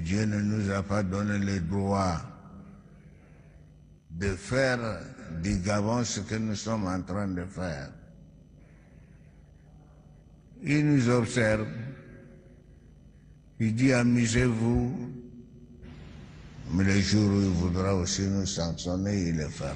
Dieu ne nous a pas donné le droit de faire du Gabon ce que nous sommes en train de faire. Il nous observe, il dit amusez-vous, mais le jour où il voudra aussi nous sanctionner, il le fera.